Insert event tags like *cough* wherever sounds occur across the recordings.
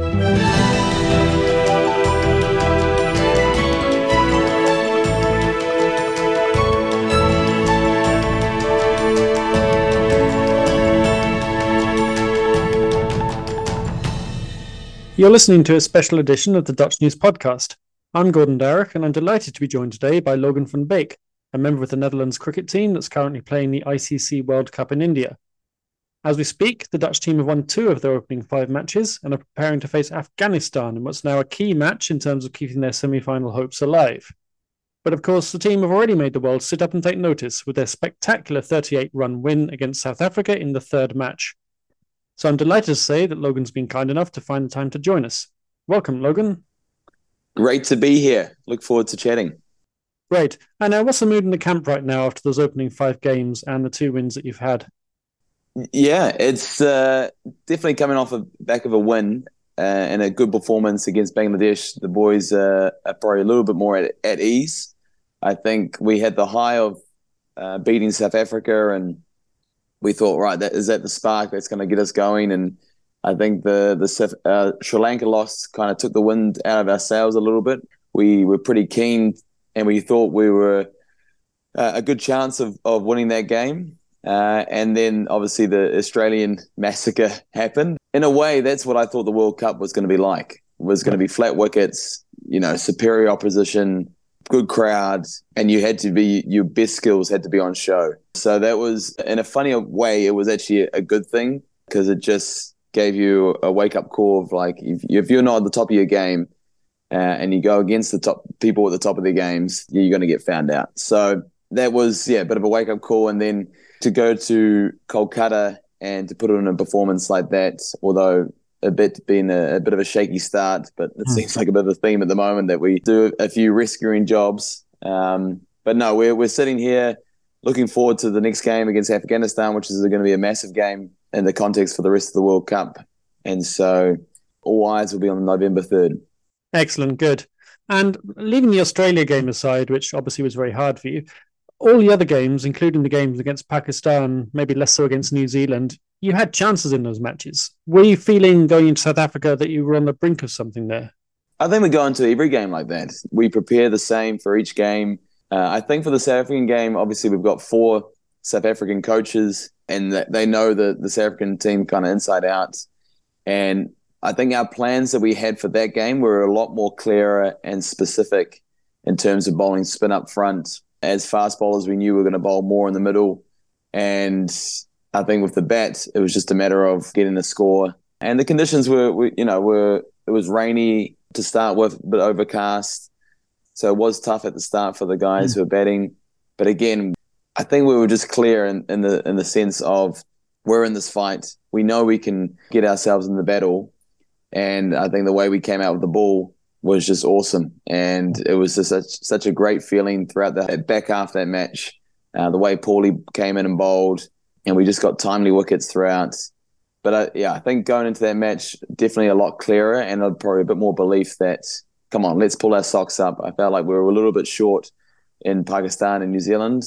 You're listening to a special edition of the DutchNews Podcast. I'm Gordon Darroch, and I'm delighted to be joined today by Logan van Beek, a member of the Netherlands cricket team that's currently playing the ICC World Cup in India. As we speak, the Dutch team have won two of their opening five matches and are preparing to face Afghanistan in what's now a key match in terms of keeping their semi final hopes alive. But of course, the team have already made the world sit up and take notice with their spectacular 38 run win against South Africa in the third match. So I'm delighted to say that Logan's been kind enough to find the time to join us. Welcome, Logan. Great to be here. Look forward to chatting. Great. And uh, what's the mood in the camp right now after those opening five games and the two wins that you've had? Yeah, it's uh, definitely coming off the back of a win uh, and a good performance against Bangladesh. The boys uh, are probably a little bit more at, at ease. I think we had the high of uh, beating South Africa and we thought, right, that is that the spark that's going to get us going. And I think the the uh, Sri Lanka loss kind of took the wind out of our sails a little bit. We were pretty keen, and we thought we were uh, a good chance of of winning that game. Uh, and then obviously the Australian massacre happened. In a way, that's what I thought the World Cup was going to be like. It was going to be flat wickets, you know, superior opposition, good crowds, and you had to be your best skills had to be on show. So that was in a funny way, it was actually a good thing because it just gave you a wake up call of like if, if you're not at the top of your game uh, and you go against the top people at the top of their games, you're going to get found out. So that was yeah, a bit of a wake up call, and then to go to Kolkata and to put on a performance like that, although a bit been a, a, bit of a shaky start, but it mm. seems like a bit of a theme at the moment that we do a few rescuing jobs. Um, but no, we're we're sitting here looking forward to the next game against Afghanistan, which is going to be a massive game in the context for the rest of the World Cup. And so all eyes will be on November third. Excellent, good. And leaving the Australia game aside, which obviously was very hard for you, all the other games, including the games against Pakistan, maybe less so against New Zealand, you had chances in those matches. Were you feeling going into South Africa that you were on the brink of something there? I think we go into every game like that. We prepare the same for each game. Uh, I think for the South African game, obviously we've got four South African coaches, and they know the the South African team kind of inside out. And I think our plans that we had for that game were a lot more clearer and specific in terms of bowling spin up front. As fast bowlers, we knew we were going to bowl more in the middle, and I think with the bat, it was just a matter of getting the score. And the conditions were, were you know, were it was rainy to start with, but overcast. So it was tough at the start for the guys mm. who were batting. But again, I think we were just clear in, in the in the sense of we're in this fight. We know we can get ourselves in the battle. And I think the way we came out with the ball was just awesome. And it was just such, such a great feeling throughout the back half that match. Uh, the way Paulie came in and bowled, and we just got timely wickets throughout. But uh, yeah, I think going into that match, definitely a lot clearer and probably a bit more belief that, come on, let's pull our socks up. I felt like we were a little bit short in Pakistan and New Zealand.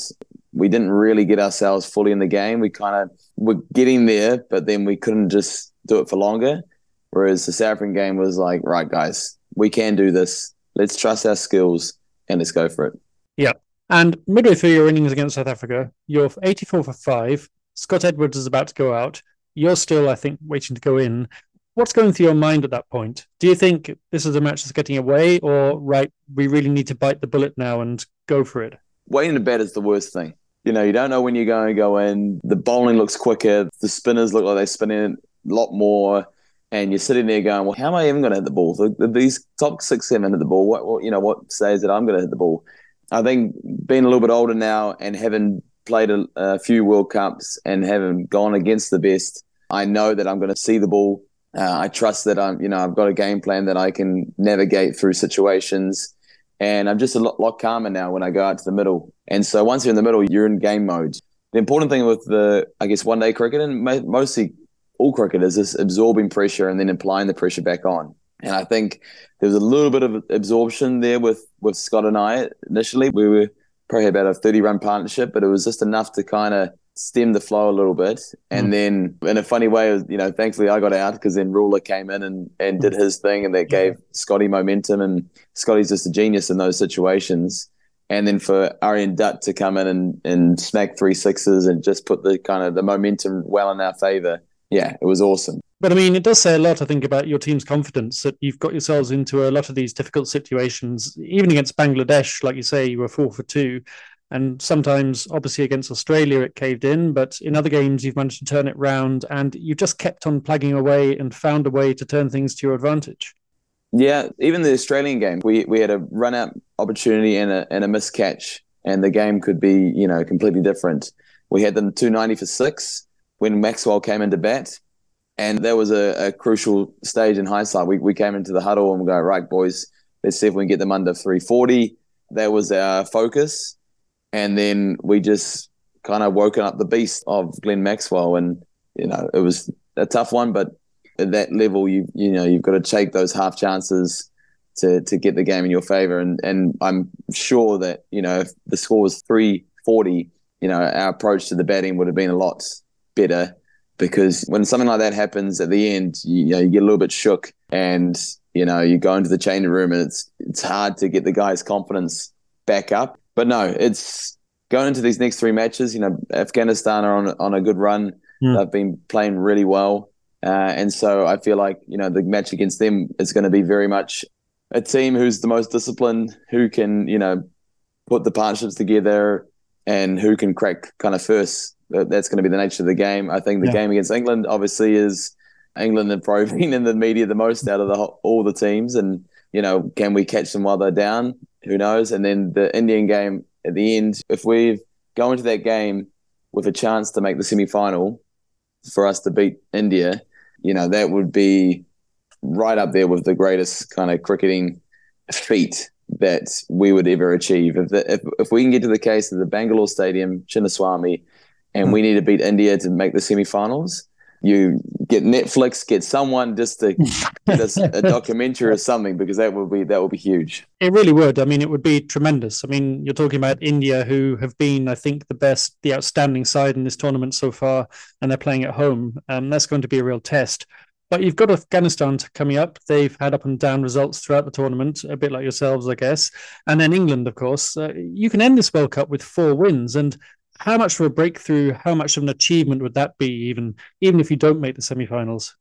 We didn't really get ourselves fully in the game. We kind of were getting there, but then we couldn't just do it for longer. Whereas the South African game was like, right, guys, we can do this. Let's trust our skills and let's go for it. Yeah. And midway through your innings against South Africa, you're 84 for five, Scott Edwards is about to go out. You're still, I think, waiting to go in. What's going through your mind at that point? Do you think this is a match that's getting away, or right, we really need to bite the bullet now and go for it? Waiting to bet is the worst thing. You know, you don't know when you're going to go in. The bowling looks quicker. The spinners look like they're spinning a lot more. And you're sitting there going, well, how am I even going to hit the ball? These top six, seven hit the ball. What, what you know, what says that I'm going to hit the ball? I think being a little bit older now and having played a, a few World Cups and haven't gone against the best, I know that I'm going to see the ball. Uh, I trust that I'm, you know, I've got a game plan that I can navigate through situations, and I'm just a lot, lot calmer now when I go out to the middle. And so once you're in the middle, you're in game mode. The important thing with the, I guess, one day cricket and mostly all cricket is this absorbing pressure and then applying the pressure back on. And I think there was a little bit of absorption there with with Scott and I initially. We were probably about a 30 run partnership, but it was just enough to kind of stem the flow a little bit. And mm. then, in a funny way, you know, thankfully I got out because then Ruler came in and, and did his thing, and that gave Scotty momentum. And Scotty's just a genius in those situations. And then for Aryan Dutt to come in and, and smack three sixes and just put the kind of the momentum well in our favor, yeah, it was awesome. But I mean, it does say a lot, I think, about your team's confidence that you've got yourselves into a lot of these difficult situations. Even against Bangladesh, like you say, you were four for two. And sometimes, obviously, against Australia, it caved in. But in other games, you've managed to turn it round and you've just kept on plugging away and found a way to turn things to your advantage. Yeah, even the Australian game, we, we had a run out opportunity and a, and a miscatch, and the game could be, you know, completely different. We had them 290 for six when Maxwell came into bat and that was a, a, crucial stage in hindsight. We, we came into the huddle and we go, right, boys, let's see if we can get them under 340. That was our focus. And then we just kind of woken up the beast of Glenn Maxwell. And, you know, it was a tough one, but at that level, you you know, you've got to take those half chances to to get the game in your favor. And and I'm sure that, you know, if the score was 340, you know, our approach to the batting would have been a lot better because when something like that happens at the end, you, you, know, you get a little bit shook and, you know, you go into the changing room and it's, it's hard to get the guy's confidence back up. But no, it's going into these next three matches, you know, Afghanistan are on, on a good run. Mm. They've been playing really well. Uh, and so I feel like, you know, the match against them is going to be very much a team who's the most disciplined, who can, you know, put the partnerships together and who can crack kind of first that's going to be the nature of the game. I think the yeah. game against England obviously is England have *laughs* probably been in the media the most out of the all the teams, and you know, can we catch them while they're down? Who knows? And then the Indian game at the end, if we go into that game with a chance to make the semi final for us to beat India, you know, that would be right up there with the greatest kind of cricketing feat that we would ever achieve. If, the, if, if we can get to the case of the Bangalore Stadium, Chinnaswamy, and we need to beat India to make the semifinals. You get Netflix, get someone just to get us a *laughs* documentary or something because that would be that would be huge. It really would. I mean, it would be tremendous. I mean, you're talking about India, who have been, I think, the best, the outstanding side in this tournament so far, and they're playing at home. Um, that's going to be a real test. But you've got Afghanistan coming up. They've had up and down results throughout the tournament, a bit like yourselves, I guess. And then England, of course. Uh, you can end this World Cup with four wins. And how much of a breakthrough, how much of an achievement would that be, even even if you don't make the semi-finals?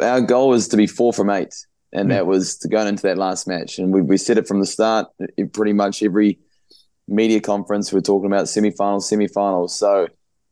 Our goal was to be four from eight, and mm. that was to go into that last match. And we, we said it from the start. Pretty much every media conference we're talking about semi-finals, semi-finals. So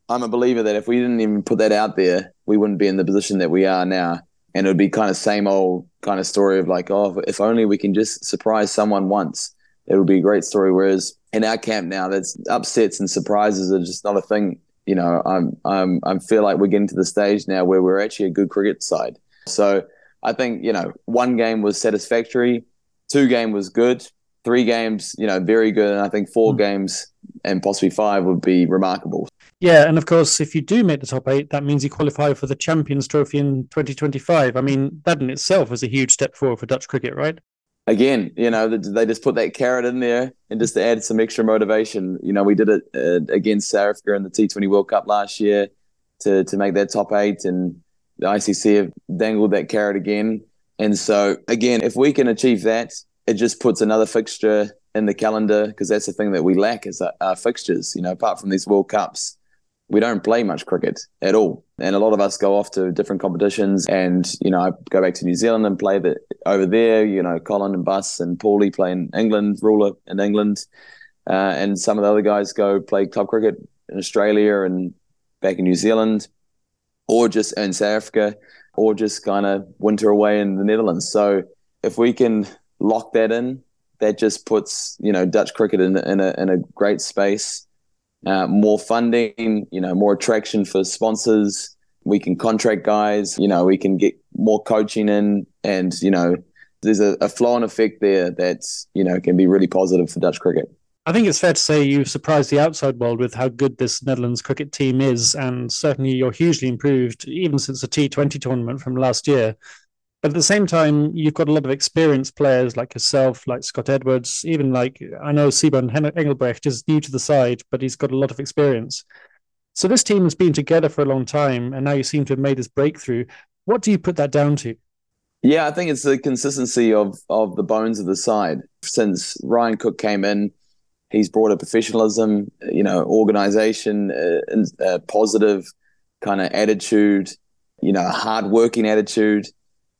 I'm a believer that if we didn't even put that out there, we wouldn't be in the position that we are now. And it would be kind of same old kind of story of like, oh, if only we can just surprise someone once, it would be a great story. Whereas in our camp now, that's upsets and surprises are just not a thing. You know, I'm I'm I feel like we're getting to the stage now where we're actually a good cricket side. So I think you know one game was satisfactory, two game was good, three games you know very good, and I think four mm. games and possibly five would be remarkable. Yeah, and of course, if you do make the top eight, that means you qualify for the Champions Trophy in 2025. I mean, that in itself is a huge step forward for Dutch cricket, right? Again, you know, they just put that carrot in there and just to add some extra motivation. You know, we did it uh, against South Africa in the T20 World Cup last year to to make that top eight, and the ICC have dangled that carrot again. And so, again, if we can achieve that, it just puts another fixture in the calendar because that's the thing that we lack is our, our fixtures. You know, apart from these World Cups, we don't play much cricket at all. And a lot of us go off to different competitions. And, you know, I go back to New Zealand and play the, over there. You know, Colin and Bas and Paulie play in England, Ruler in England. Uh, and some of the other guys go play club cricket in Australia and back in New Zealand, or just in South Africa, or just kind of winter away in the Netherlands. So if we can lock that in, that just puts, you know, Dutch cricket in, in, a, in a great space uh, more funding, you know, more attraction for sponsors. We can contract guys, you know, we can get more coaching in, and you know, there's a, a flow and effect there that's you know can be really positive for Dutch cricket. I think it's fair to say you've surprised the outside world with how good this Netherlands cricket team is, and certainly you're hugely improved even since the T20 tournament from last year. But at the same time, you've got a lot of experienced players like yourself, like Scott Edwards, even like I know Sybrand Engelbrecht is new to the side, but he's got a lot of experience. So this team has been together for a long time, and now you seem to have made this breakthrough. What do you put that down to? Yeah, I think it's the consistency of of the bones of the side. Since Ryan Cook came in, he's brought a professionalism, you know, organization, uh, a positive kind of attitude, you know, a hard working attitude.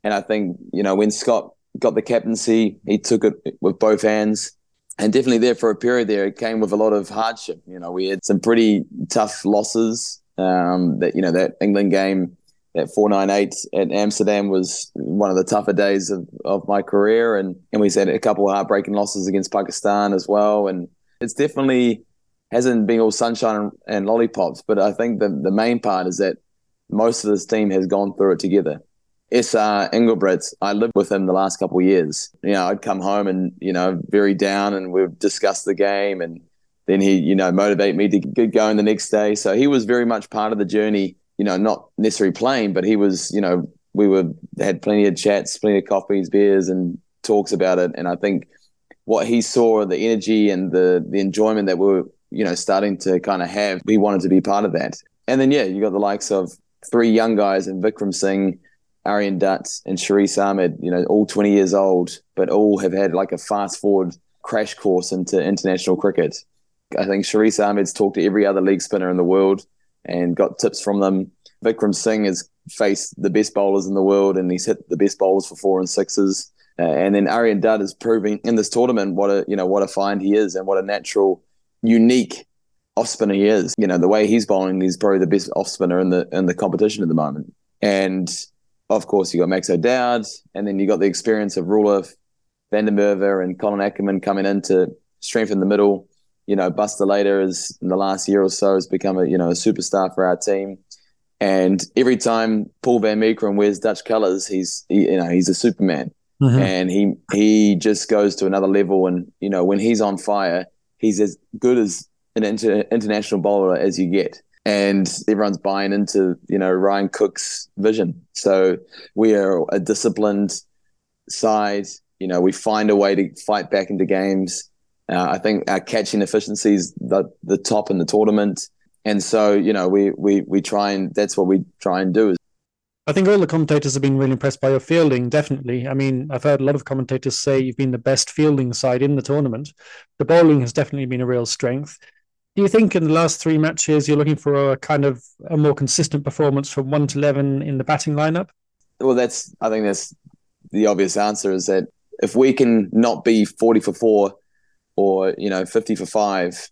And I think, you know, when Scott got the captaincy, he took it with both hands. And definitely there for a period there, it came with a lot of hardship. You know, we had some pretty tough losses. Um, that you know that England game, that four nine eight at Amsterdam was one of the tougher days of, of my career, and and we had a couple of heartbreaking losses against Pakistan as well. And it's definitely hasn't been all sunshine and, and lollipops, but I think the the main part is that most of this team has gone through it together. SR uh, Engelbrecht, I lived with him the last couple of years. You know, I'd come home and, you know, very down and we'd discuss the game and then he, you know, motivate me to get going the next day. So he was very much part of the journey, you know, not necessarily playing, but he was, you know, we were had plenty of chats, plenty of coffees, beers and talks about it. And I think what he saw, the energy and the the enjoyment that we were, you know, starting to kind of have, we wanted to be part of that. And then yeah, you got the likes of three young guys and Vikram Singh Aryan Dutt and Shariz Ahmad, you know, all 20 years old, but all have had like a fast forward crash course into international cricket. I think Shariz Ahmad's talked to every other leg spinner in the world and got tips from them. Vikram Singh has faced the best bowlers in the world and he's hit the best bowlers for four and sixes. Uh, and then Aryan Dutt is proving in this tournament what a you know what a find he is and what a natural, unique off spinner he is. You know the way he's bowling, he's probably the best off spinner in the in the competition at the moment. And of course, you got Max O'Dowd, and then you got the experience of Roelof, van der Merwe, and Colin Ackermann coming in to strengthen the middle. You know, Bas de Leede is in the last year or so has become a you know a superstar for our team. And every time Paul van Meekeren wears Dutch colours, he's he, you know he's a Superman, mm-hmm. and he he just goes to another level. And you know when he's on fire, he's as good as an inter- international bowler as you get and everyone's buying into you know Ryan Cook's vision. So we are a disciplined side. You know, we find a way to fight back into games. Uh, I think our catching efficiency is the the top in the tournament, and so you know we we we try and that's what we try and do. Is- I think all the commentators have been really impressed by your fielding. Definitely, I mean, I've heard a lot of commentators say you've been the best fielding side in the tournament. The bowling has definitely been a real strength. Do you think in the last three matches you're looking for a kind of a more consistent performance from one to eleven in the batting lineup? Well, that's I think that's the obvious answer is that if we can not be forty for four or you know fifty for five,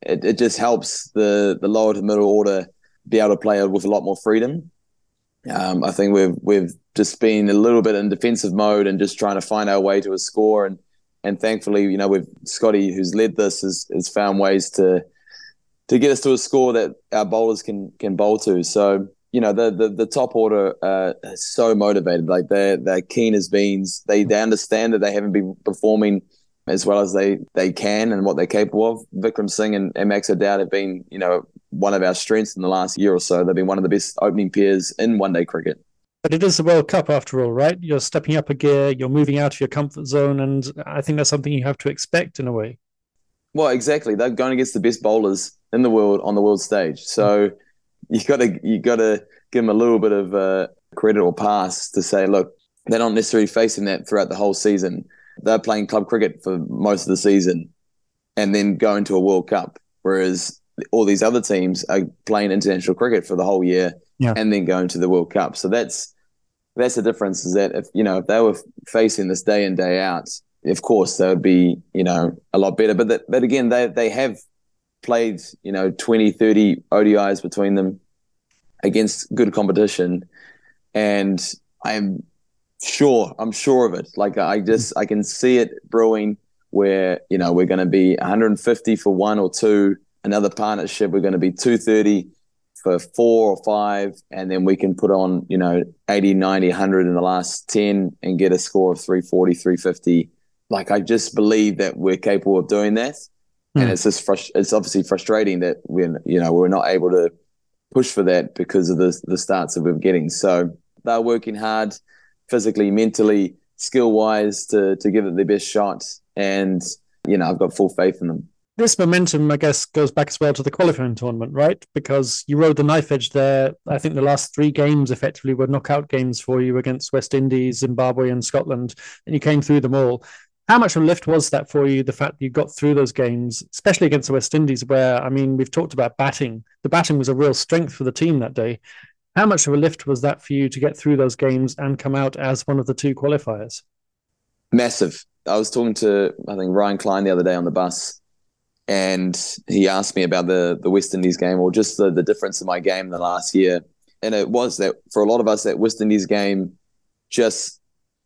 it, it just helps the the lower to middle order be able to play with a lot more freedom. Um, I think we've we've just been a little bit in defensive mode and just trying to find our way to a score and and thankfully, you know, with Scotty, who's led this, has, has found ways to to get us to a score that our bowlers can can bowl to. So you know, the the, the top order uh, is so motivated. Like they're they're keen as beans. They they understand that they haven't been performing as well as they they can and what they're capable of. Vikram Singh and, and Max O'Dowd have been you know one of our strengths in the last year or so. They've been one of the best opening pairs in one day cricket. But it is the World Cup after all, right? You're stepping up a gear, you're moving out of your comfort zone, and I think that's something you have to expect in a way. Well, exactly. They're going against the best bowlers in the world on the world stage, so you got to you got to give them a little bit of uh, credit or pass to say, look, they're not necessarily facing that throughout the whole season. They're playing club cricket for most of the season, and then going to a World Cup, whereas all these other teams are playing international cricket for the whole year yeah. and then going to the World Cup. So that's that's the difference is that if you know if they were facing this day in day out of course they would be you know a lot better. But that, but again they they have played you know 20 30 ODIs between them against good competition. And i'm sure i'm sure of it. Like i just i can see it brewing where you know we're going to be 150 for one or two another partnership we're going to be 230 for four or five, and then we can put on, you know, 80, 90, 100 in the last 10 and get a score of 340, 350. Like, I just believe that we're capable of doing that. Mm. And it's just, frust- it's obviously frustrating that we're, you know, we're not able to push for that because of the, the starts that we're getting. So they're working hard physically, mentally, skill wise to, to give it their best shot. And, you know, I've got full faith in them. This momentum, I guess, goes back as well to the qualifying tournament, right? Because you rode the knife edge there. I think the last three games effectively were knockout games for you against West Indies, Zimbabwe, and Scotland, and you came through them all. How much of a lift was that for you, the fact that you got through those games, especially against the West Indies, where, I mean, we've talked about batting. The batting was a real strength for the team that day. How much of a lift was that for you to get through those games and come out as one of the two qualifiers? Massive. I was talking to, I think, Ryan Klein the other day on the bus, and he asked me about the, the West Indies game or just the, the difference in my game the last year. And it was that for a lot of us, that West Indies game just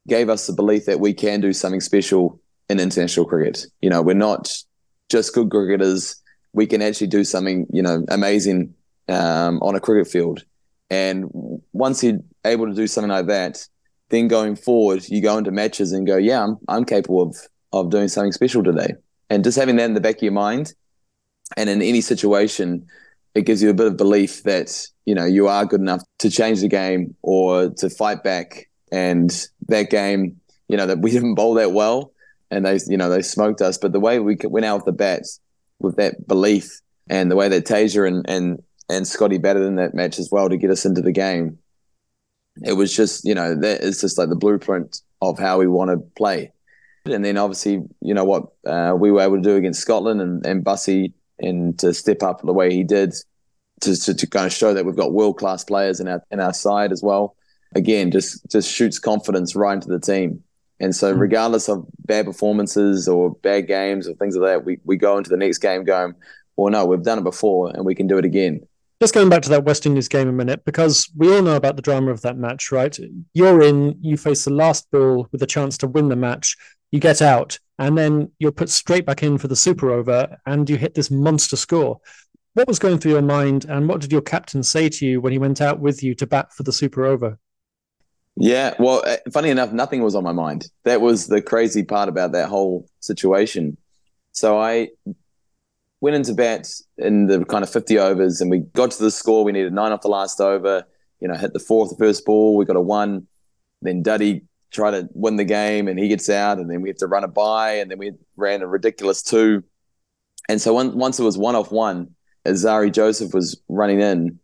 gave us the belief that we can do something special in international cricket. You know, we're not just good cricketers. We can actually do something, you know, amazing um, on a cricket field. And once you're able to do something like that, then going forward, you go into matches and go, yeah, I'm, I'm capable of, of doing something special today. And just having that in the back of your mind and in any situation, it gives you a bit of belief that, you know, you are good enough to change the game or to fight back and that game, you know, that we *laughs* didn't bowl that well, and they, you know, they smoked us. But the way we went out with the bats with that belief, and the way that Tasia and and and Scotty batted in that match as well to get us into the game, it was just, you know, that is just like the blueprint of how we want to play. And then obviously, you know what uh, we were able to do against Scotland and and Bussy and to step up the way he did to, to, to kind of show that we've got world class players in our in our side as well again just just shoots confidence right into the team. And so, hmm. regardless of bad performances or bad games or things like that, we, we go into the next game going, well, no, we've done it before and we can do it again. Just going back to that West Indies game a minute, because we all know about the drama of that match, right? You're in, you face the last ball with a chance to win the match, you get out, and then you're put straight back in for the super over and you hit this monster score. What was going through your mind, and what did your captain say to you when he went out with you to bat for the super over? Yeah, well, uh, funny enough, nothing was on my mind. That was the crazy part about that whole situation. So I went into bat in the kind of 50 overs and we got to the score. We needed nine off the last over, you know, hit the fourth, the first ball. We got a one. Then Duddy tried to win the game and he gets out and then we have to run a by and then we ran a ridiculous two. And so one, once it was one off one, as Alzarri Joseph was running in,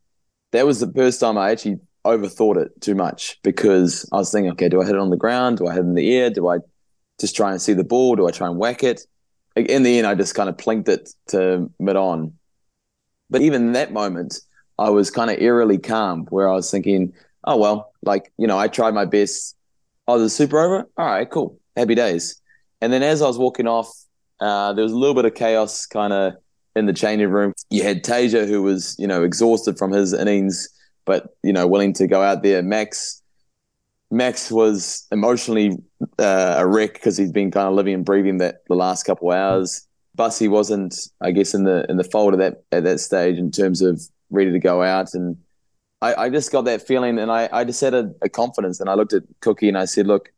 that was the first time I actually overthought it too much because I was thinking, okay, do I hit it on the ground? Do I hit it in the air? Do I just try and see the ball? Do I try and whack it? In the end, I just kind of plinked it to mid on. But even that moment, I was kind of eerily calm where I was thinking, oh, well, like, you know, I tried my best. Oh, the super over? All right, cool. Happy days. And then as I was walking off, uh, there was a little bit of chaos kind of in the changing room. You had Tasia, who was, you know, exhausted from his innings but you know, willing to go out there. Max, Max was emotionally uh, a wreck because he's been kind of living and breathing that the last couple hours. Bussy wasn't, I guess, in the in the fold of that at that stage in terms of ready to go out, and I, I just got that feeling, and I, I just had a, a confidence, and I looked at Cookie and I said, look,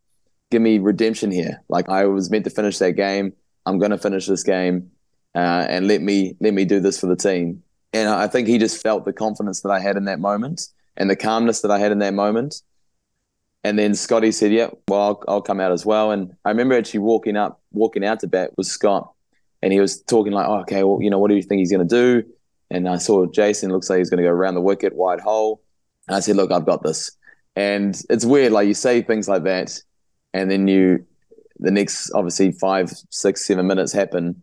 give me redemption here. Like I was meant to finish that game, I'm going to finish this game, uh, and let me let me do this for the team. And I think he just felt the confidence that I had in that moment and the calmness that I had in that moment. And then Scotty said, "Yeah, well, I'll, I'll, come out as well." And I remember actually walking up, walking out to bat with Scott, and he was talking like, oh, "Okay, well, you know, what do you think he's going to do?" And I saw Jason looks like he's going to go around the wicket, wide hole. And I said, "Look, I've got this." And it's weird, like you say things like that, and then you, the next obviously five, six, seven minutes happen,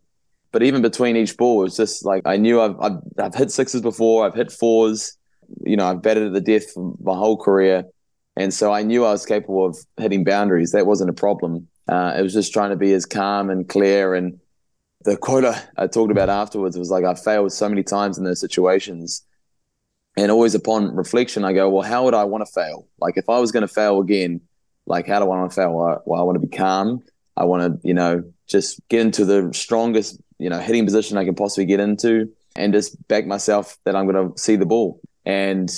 but even between each ball, it's just like I knew I've, I've, I've hit sixes before, I've hit fours. You know, I've batted at the death my whole career, and so I knew I was capable of hitting boundaries. That wasn't a problem. Uh, it was just trying to be as calm and clear. And the quote I talked about afterwards was like, I failed so many times in those situations. And always upon reflection, I go, well, how would I want to fail? Like, if I was going to fail again, like, how do I want to fail? Well, I want to be calm. I want to, you know, just get into the strongest you know, hitting position I can possibly get into and just back myself that I'm going to see the ball and,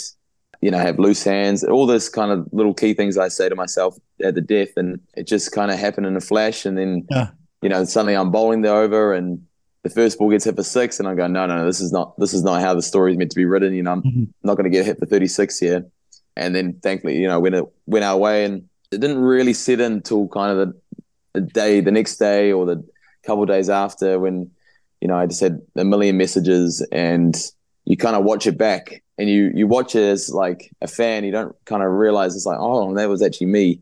you know, have loose hands, all this kind of little key things I say to myself at the death. And it just kind of happened in a flash. And then, yeah. you know, suddenly I'm bowling the over and the first ball gets hit for six. And I go, no, no, no, this is not, this is not how the story is meant to be written. You know, I'm mm-hmm. not going to get hit for 36 here. And then thankfully, you know, when it went our way and it didn't really sit in until kind of the, the day, the next day or the couple days after when you know, I just had a million messages and you kind of watch it back and you you watch it as like a fan, you don't kind of realize it's like, oh, that was actually me.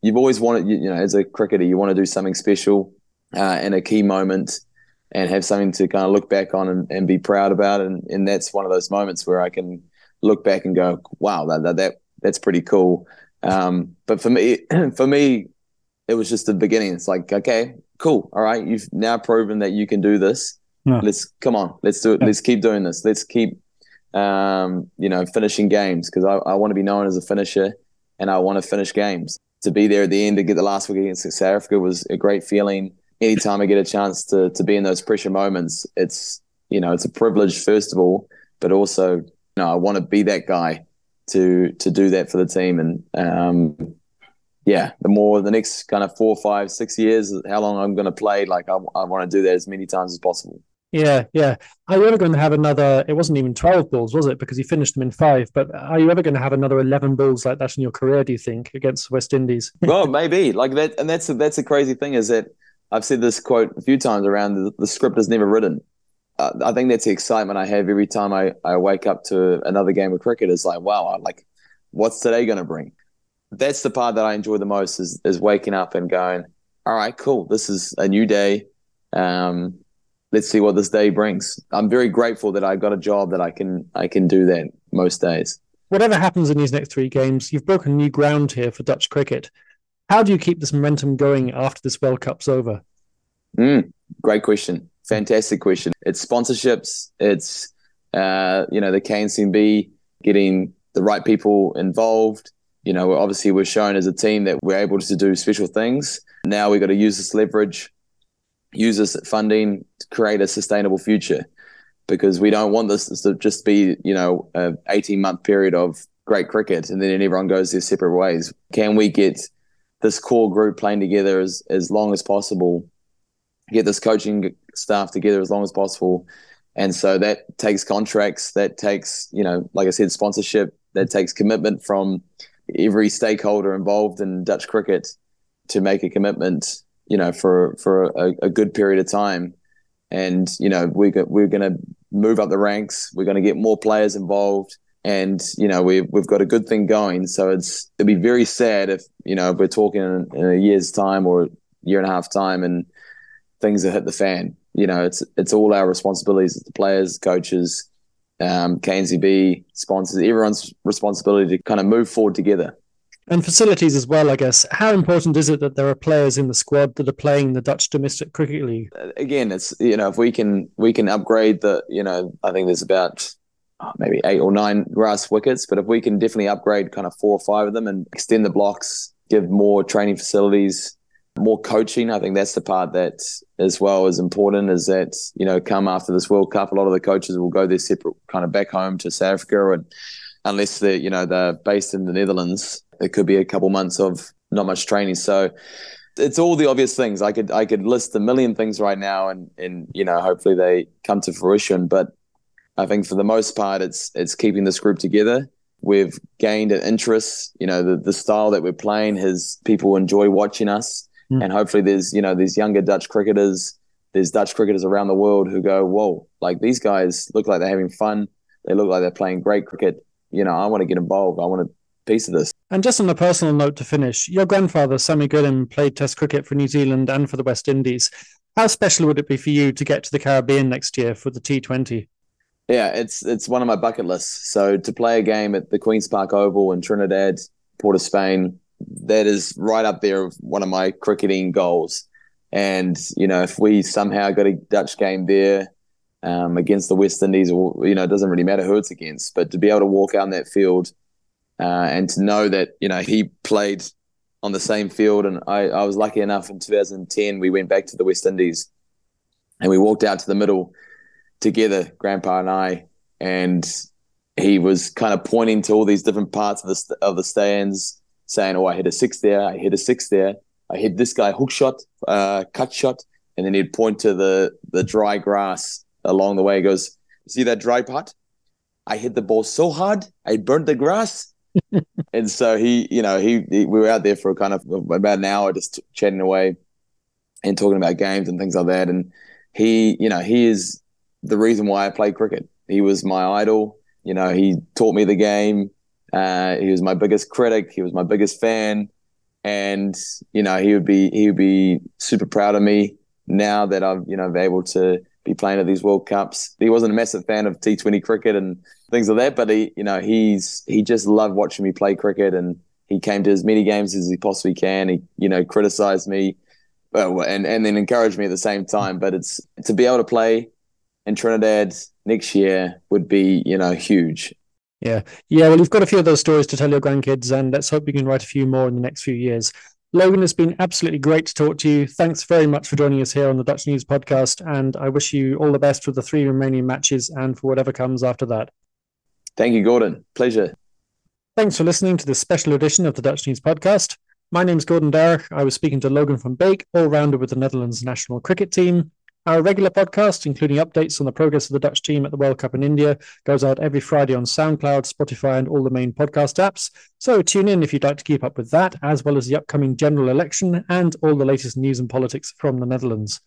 You've always wanted, you, you know, as a cricketer, you want to do something special uh, in a key moment and have something to kind of look back on and, and be proud about. And, and that's one of those moments where I can look back and go, wow, that, that, that that's pretty cool. Um, but for me, *clears throat* for me, it was just the beginning. It's like, okay, cool. All right. You've now proven that you can do this. Yeah. Let's come on. Let's do it. Yeah. Let's keep doing this. Let's keep, um, you know, finishing games because I, I want to be known as a finisher and I want to finish games. To be there at the end to get the last week against South Africa was a great feeling. Anytime I get a chance to to be in those pressure moments, it's you know it's a privilege first of all, but also you know I want to be that guy to to do that for the team and um, yeah, the more the next kind of four, five, six years, how long I'm going to play, like I, I want to do that as many times as possible. Yeah, yeah. Are you ever going to have another? It wasn't even twelve balls, was it? Because you finished them in five. But are you ever going to have another eleven balls like that in your career? Do you think against West Indies? *laughs* well, maybe like that, and that's that's a crazy thing is that I've said this quote a few times around the, the script is never written. Uh, I think that's the excitement I have every time I, I wake up to another game of cricket. Is like, wow, I like, what's today going to bring? that's the part that I enjoy the most is is waking up and going, all right, cool, this is a new day. Um, let's see what this day brings. I'm very grateful that I got a job that I can I can do that most days. Whatever happens in these next three games, you've broken new ground here for Dutch cricket. How do you keep this momentum going after this World Cup's over? Mm, great question. Fantastic question. It's sponsorships. It's uh, you know the KNCB getting the right people involved you know, obviously we're shown as a team that we're able to do special things. Now we've got to use this leverage, use this funding to create a sustainable future because we don't want this to just be, you know, a 18 month period of great cricket and then everyone goes their separate ways. Can we get this core group playing together as, as long as possible, get this coaching staff together as long as possible? And so that takes contracts, that takes, you know, like I said, sponsorship, that takes commitment from every stakeholder involved in Dutch cricket to make a commitment, you know, for for a, a good period of time. And you know, we we're going to move up the ranks. We're going to get more players involved, and you know, we've we've got a good thing going. So it's it'd be very sad if you know if we're talking in, in a year's time or year and a half time, and things have hit the fan. You know, it's it's all our responsibilities as the players, coaches, um, KNCB sponsors, everyone's responsibility to kind of move forward together. And facilities as well, I guess. How important is it that there are players in the squad that are playing the Dutch Domestic Cricket League? Again, it's you know if we can we can upgrade the you know I think there's about oh, maybe eight or nine grass wickets, but if we can definitely upgrade kind of four or five of them and extend the blocks, give more training facilities, more coaching. I think that's the part that as well is important is that, you know, come after this World Cup, a lot of the coaches will go their separate kind of back home to South Africa and unless they're, you know, they're based in the Netherlands, it could be a couple months of not much training. So it's all the obvious things. I could I could list a million things right now and and you know, hopefully they come to fruition. But I think for the most part it's it's keeping this group together. We've gained an interest, you know, the, the style that we're playing has people enjoy watching us Mm. And hopefully there's, you know, these younger Dutch cricketers, there's Dutch cricketers around the world who go, whoa, like these guys look like they're having fun. They look like they're playing great cricket. You know, I want to get involved. I want a piece of this. And just on a personal note to finish, your grandfather, Sammy Guillen, played Test cricket for New Zealand and for the West Indies. How special would it be for you to get to the Caribbean next year for the T20? Yeah, it's it's one of my bucket lists. So to play a game at the Queens Park Oval in Trinidad, Port of Spain, that is right up there of one of my cricketing goals. And you know, if we somehow got a Dutch game there um, against the West Indies, or you know, it doesn't really matter who it's against, but to be able to walk out in that field uh, and to know that you know he played on the same field, and I, I was lucky enough in 2010 we went back to the West Indies, and we walked out to the middle together, Grandpa and I, and he was kind of pointing to all these different parts of the of the stands saying, "Oh, I hit a six there. I hit a six there. I hit this guy hook shot, uh, cut shot," and then he'd point to the the dry grass along the way. He goes, "See that dry part? I hit the ball so hard, I burnt the grass." And so he, you know, he, he, we were out there for kind of about an hour just chatting away and talking about games and things like that. And he, you know, he is the reason why I play cricket. He was my idol. You know, he taught me the game. Uh, he was my biggest critic. He was my biggest fan, and you know, he would be he would be super proud of me now that I've you know been able to be playing at these World Cups. He wasn't a massive fan of T20 cricket and things like that, but he you know he's he just loved watching me play cricket, and he came to as many games as he possibly can. He you know criticized me, and and then encouraged me at the same time. But it's to be able to play in Trinidad next year would be, you know, huge. Yeah. Yeah. Well, you've got a few of those stories to tell your grandkids, and let's hope you can write a few more in the next few years. Logan, it's been absolutely great to talk to you. Thanks very much for joining us here on the DutchNews podcast. And I wish you all the best for the three remaining matches and for whatever comes after that. Thank you, Gordon. Pleasure. Thanks for listening to this special edition of the DutchNews podcast. My name is Gordon Darroch. I was speaking to Logan van Beek, all rounder with the Netherlands national cricket team. Our regular podcast, including updates on the progress of the Dutch team at the World Cup in India, goes out every Friday on SoundCloud, Spotify, and all the main podcast apps. So tune in if you'd like to keep up with that, as well as the upcoming general election and all the latest news and politics from the Netherlands.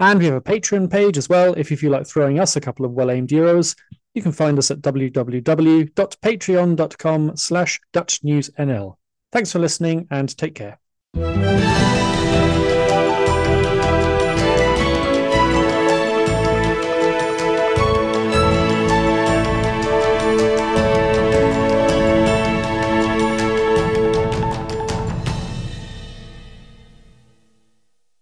And we have a Patreon page as well. If you feel like throwing us a couple of well-aimed euros, you can find us at www.patreon.com slash Dutch News Thanks for listening and take care.